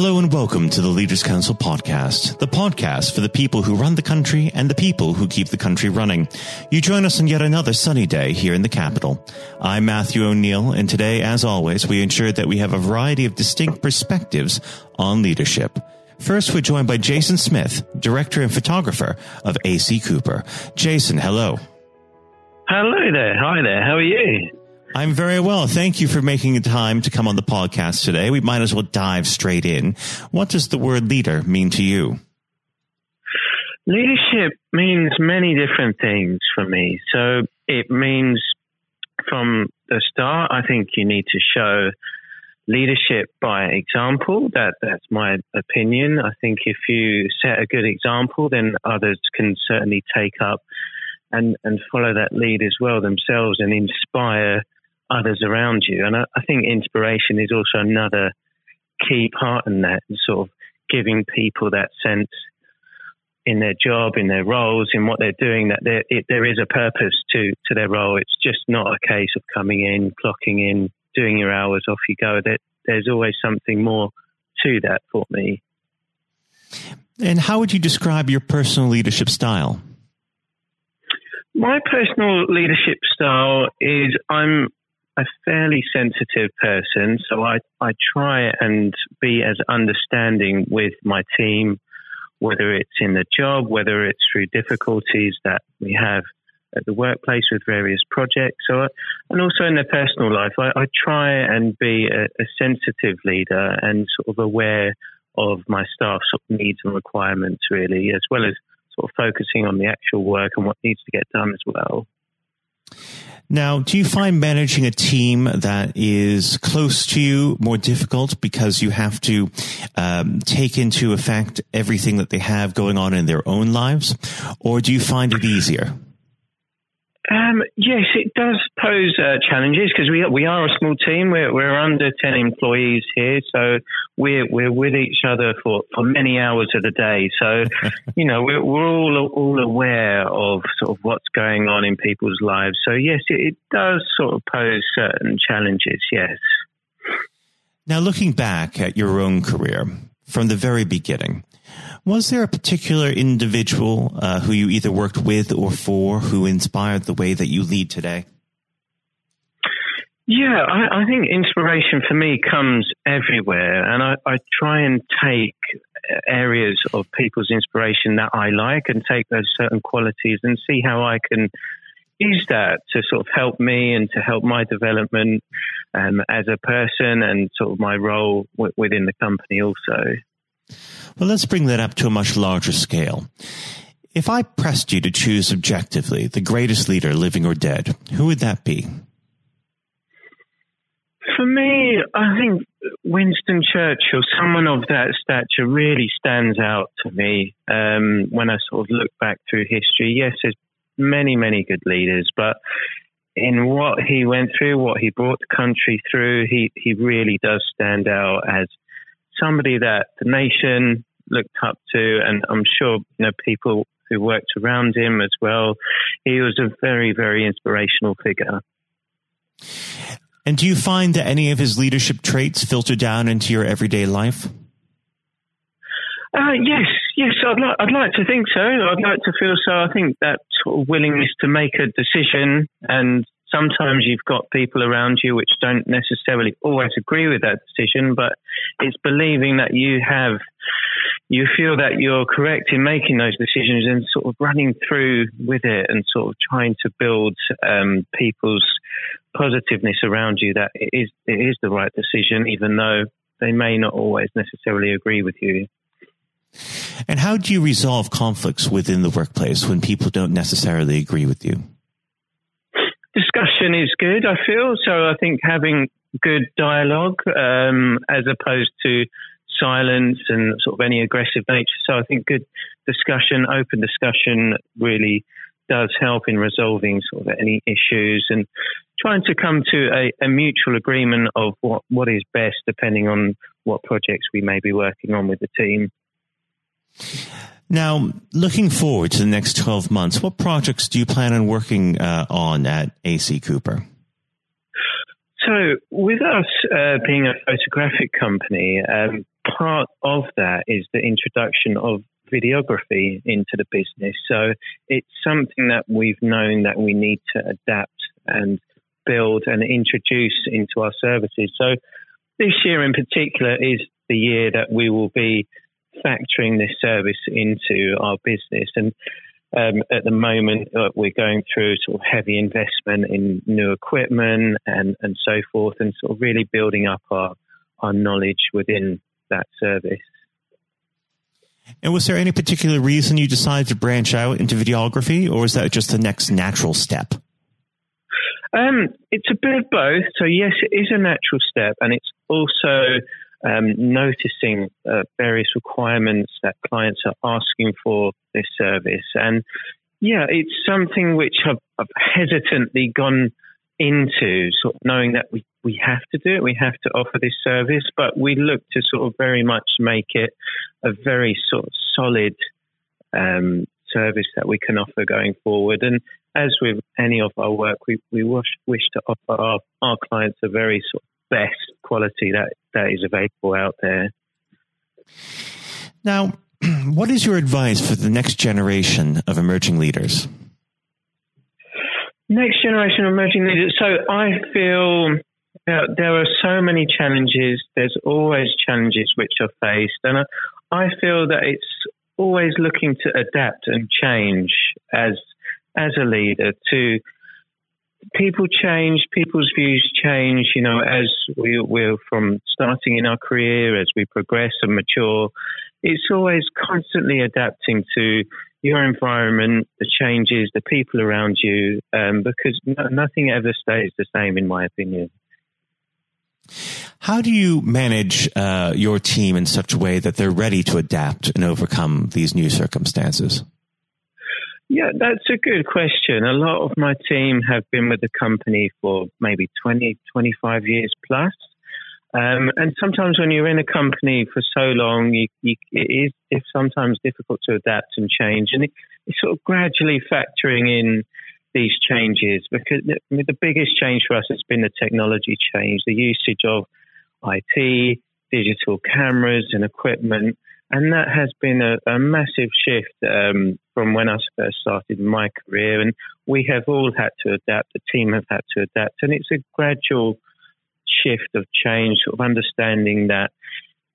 Hello and welcome to the Leaders Council podcast, the podcast for the people who run the country and the people who keep the country running. You join us on yet another sunny day here in the capital. I'm Matthew O'Neill, and today, as always, we ensure that we have a variety of distinct perspectives on leadership. First, we're joined by Jason Smith, director and photographer of AC Cooper. Jason, hello. Hello there. Hi there. How are you? I'm very well. Thank you for making the time to come on the podcast today. We might as well dive straight in. What does the word leader mean to you? Leadership means many different things for me. So it means from the start, I think you need to show leadership by example. That that's my opinion. I think if you set a good example, then others can certainly take up and and follow that lead as well themselves and inspire others around you. And I, I think inspiration is also another key part in that, sort of giving people that sense in their job, in their roles, in what they're doing, that there, it, there is a purpose to, to their role. It's just not a case of coming in, clocking in, doing your hours, off you go. That there's always something more to that for me. And how would you describe your personal leadership style? My personal leadership style is I'm a fairly sensitive person, so I, I try and be as understanding with my team, whether it's in the job, whether it's through difficulties that we have at the workplace with various projects, so and also in their personal life. I, I try and be a, a, sensitive leader and sort of aware of my staff's sort of needs and requirements, really, as well as sort of focusing on the actual work and what needs to get done as well. Now, do you find managing a team that is close to you more difficult because you have to um, take into effect everything that they have going on in their own lives, or do you find it easier? Um, yes, it does pose uh, challenges because we we are a small team. We're we're under ten employees here, so we're we're with each other for, for many hours of the day. So, you know, we're we're all all aware of sort of what's going on in people's lives. So, yes, it, it does sort of pose certain challenges. Yes. Now, looking back at your own career from the very beginning, was there a particular individual uh, who you either worked with or for who inspired the way that you lead today? Yeah, I, I think inspiration for me comes everywhere, and I, I, try and take areas of people's inspiration that I like and take those certain qualities and see how I can use that to sort of help me and to help my development um, as a person and sort of my role w- within the company also. Well, let's bring that up to a much larger scale. If I pressed you to choose objectively the greatest leader, living or dead, who would that be? For me, I think Winston Churchill, someone of that stature, really stands out to me um, when I sort of look back through history. Yes, there's many, many good leaders, but in what he went through, what he brought the country through, he, he really does stand out as somebody that the nation looked up to, and I'm sure you know people who worked around him as well. He was a very, very inspirational figure. And do you find that any of his leadership traits filter down into your everyday life? Uh, yes, yes, I'd like, I'd like to think so. I'd like to feel so. I think that sort of willingness to make a decision and sometimes you've got people around you which don't necessarily always agree with that decision, but it's believing that you have, you feel that you're correct in making those decisions and sort of running through with it and sort of trying to build um, people's positiveness around you that it is, it is the right decision, even though they may not always necessarily agree with you. And how do you resolve conflicts within the workplace when people don't necessarily agree with you? Discussion is good, I feel. So I think having good dialogue um, as opposed to silence and sort of any aggressive nature. So I think good discussion, open discussion really does help in resolving sort of any issues and trying to come to a, a, mutual agreement of what, what is best depending on what projects we may be working on with the team. Now, looking forward to the next 12 months, what projects do you plan on working uh, on at AC Cooper? So, with us uh, being a photographic company, um, part of that is the introduction of videography into the business. So it's something that we've known that we need to adapt and build and introduce into our services. So this year in particular is the year that we will be factoring this service into our business. And um, at the moment, uh, we're going through sort of heavy investment in new equipment and, and so forth, and sort of really building up our, our knowledge within that service. And was there any particular reason you decided to branch out into videography, or is that just the next natural step? Um, it's a bit of both. So, yes, it is a natural step, and it's also um, noticing uh, various requirements that clients are asking for this service. And yeah, it's something which I've, I've hesitantly gone into, sort of knowing that we, we have to do it, we have to offer this service, but we look to sort of very much make it a very sort of solid um, service that we can offer going forward. And as with any of our work, we, we wish, wish to offer our, our clients a very sort of best quality that, that is available out there. Now, what is your advice for the next generation of emerging leaders? Next generation of emerging leaders. So I feel that there are so many challenges. There's always challenges which are faced. And I, I feel that it's always looking to adapt and change as as a leader to people change, people's views change, you know, as we, we're from starting in our career, as we progress and mature. It's always constantly adapting to your environment, the changes, the people around you, um, because nothing ever stays the same, in my opinion. How do you manage uh, your team in such a way that they're ready to adapt and overcome these new circumstances? Yeah, that's a good question. A lot of my team have been with the company for maybe 20, 25 years plus. Um, and sometimes when you're in a company for so long, you, you, it is sometimes difficult to adapt and change. And it, it's sort of gradually factoring in these changes because the, the biggest change for us has been the technology change, the usage of IT, digital cameras and equipment. And that has been a, a massive shift um, from when I first started my career. And we have all had to adapt, the team have had to adapt. And it's a gradual shift of change, sort of understanding that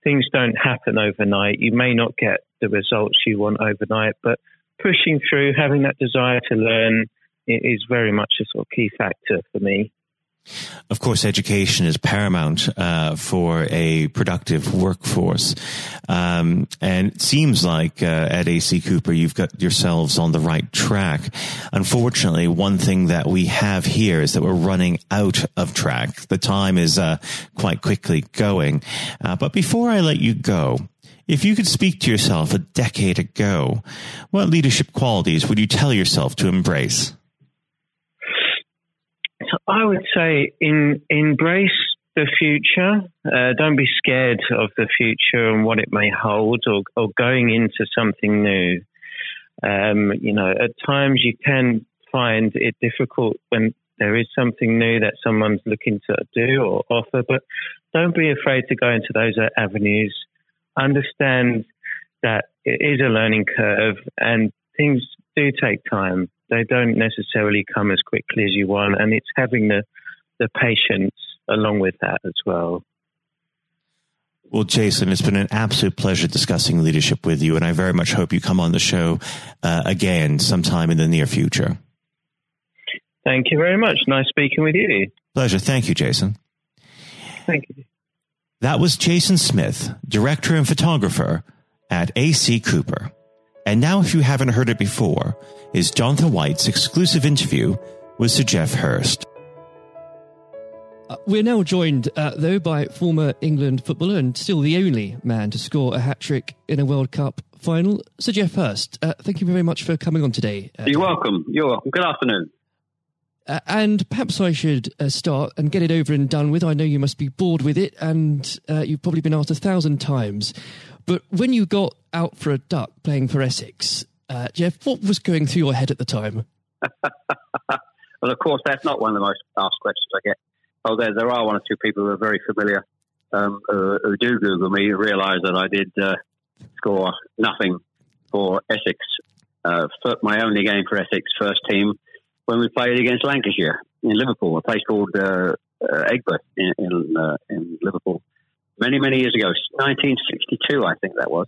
things don't happen overnight. You may not get the results you want overnight, but pushing through, having that desire to learn is very much a sort of key factor for me. Of course, education is paramount uh, for a productive workforce, um, and it seems like uh, at AC Cooper you've got yourselves on the right track. Unfortunately, one thing that we have here is that we're running out of track. The time is uh, quite quickly going. Uh, but before I let you go, if you could speak to yourself a decade ago, what leadership qualities would you tell yourself to embrace? I would say in, embrace the future. Uh, don't be scared of the future and what it may hold or, or going into something new. Um, you know, at times you can find it difficult when there is something new that someone's looking to do or offer, but don't be afraid to go into those avenues. Understand that it is a learning curve and things do take time they don't necessarily come as quickly as you want, and it's having the the patience along with that as well. Well, Jason, it's been an absolute pleasure discussing leadership with you, and I very much hope you come on the show uh, again sometime in the near future. Thank you very much. Nice speaking with you. Pleasure. Thank you, Jason. Thank you. That was Jason Smith, director and photographer at AC Cooper. And now, if you haven't heard it before, is Jonathan White's exclusive interview with Sir Geoff Hurst. Uh, we're now joined, uh, though, by former England footballer and still the only man to score a hat trick in a World Cup final, Sir Geoff Hurst. Uh, thank you very much for coming on today. Uh, You're welcome. You're welcome. Good afternoon. Uh, and perhaps I should uh, start and get it over and done with. I know you must be bored with it, and you've probably been asked a thousand times. But when you got out for a duck playing for Essex, uh, Geoff, what was going through your head at the time? well, of course, that's not one of the most asked questions I get. Oh, there, are one or two people who are very familiar um, who, do Google me realise that I did uh, score nothing for Essex, uh, my only game for Essex first team when we played against Lancashire in Liverpool, a place called uh, uh Aigburth in in, uh, in, Liverpool, many many years ago, 1962, I think that was.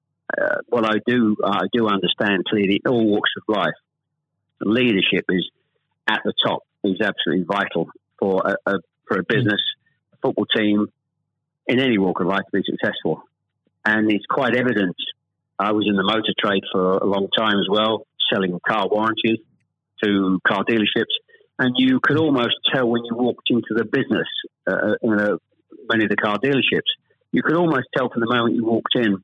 uh, what I do, I do understand clearly all walks of life, leadership is at the top is absolutely vital for a, a for a business, a football team, in any walk of life to be successful. And it's quite evident. I was in the motor trade for a long time as well, selling car warranties to car dealerships, and you could almost tell when you walked into the business uh, in a, many of the car dealerships. You could almost tell from the moment you walked in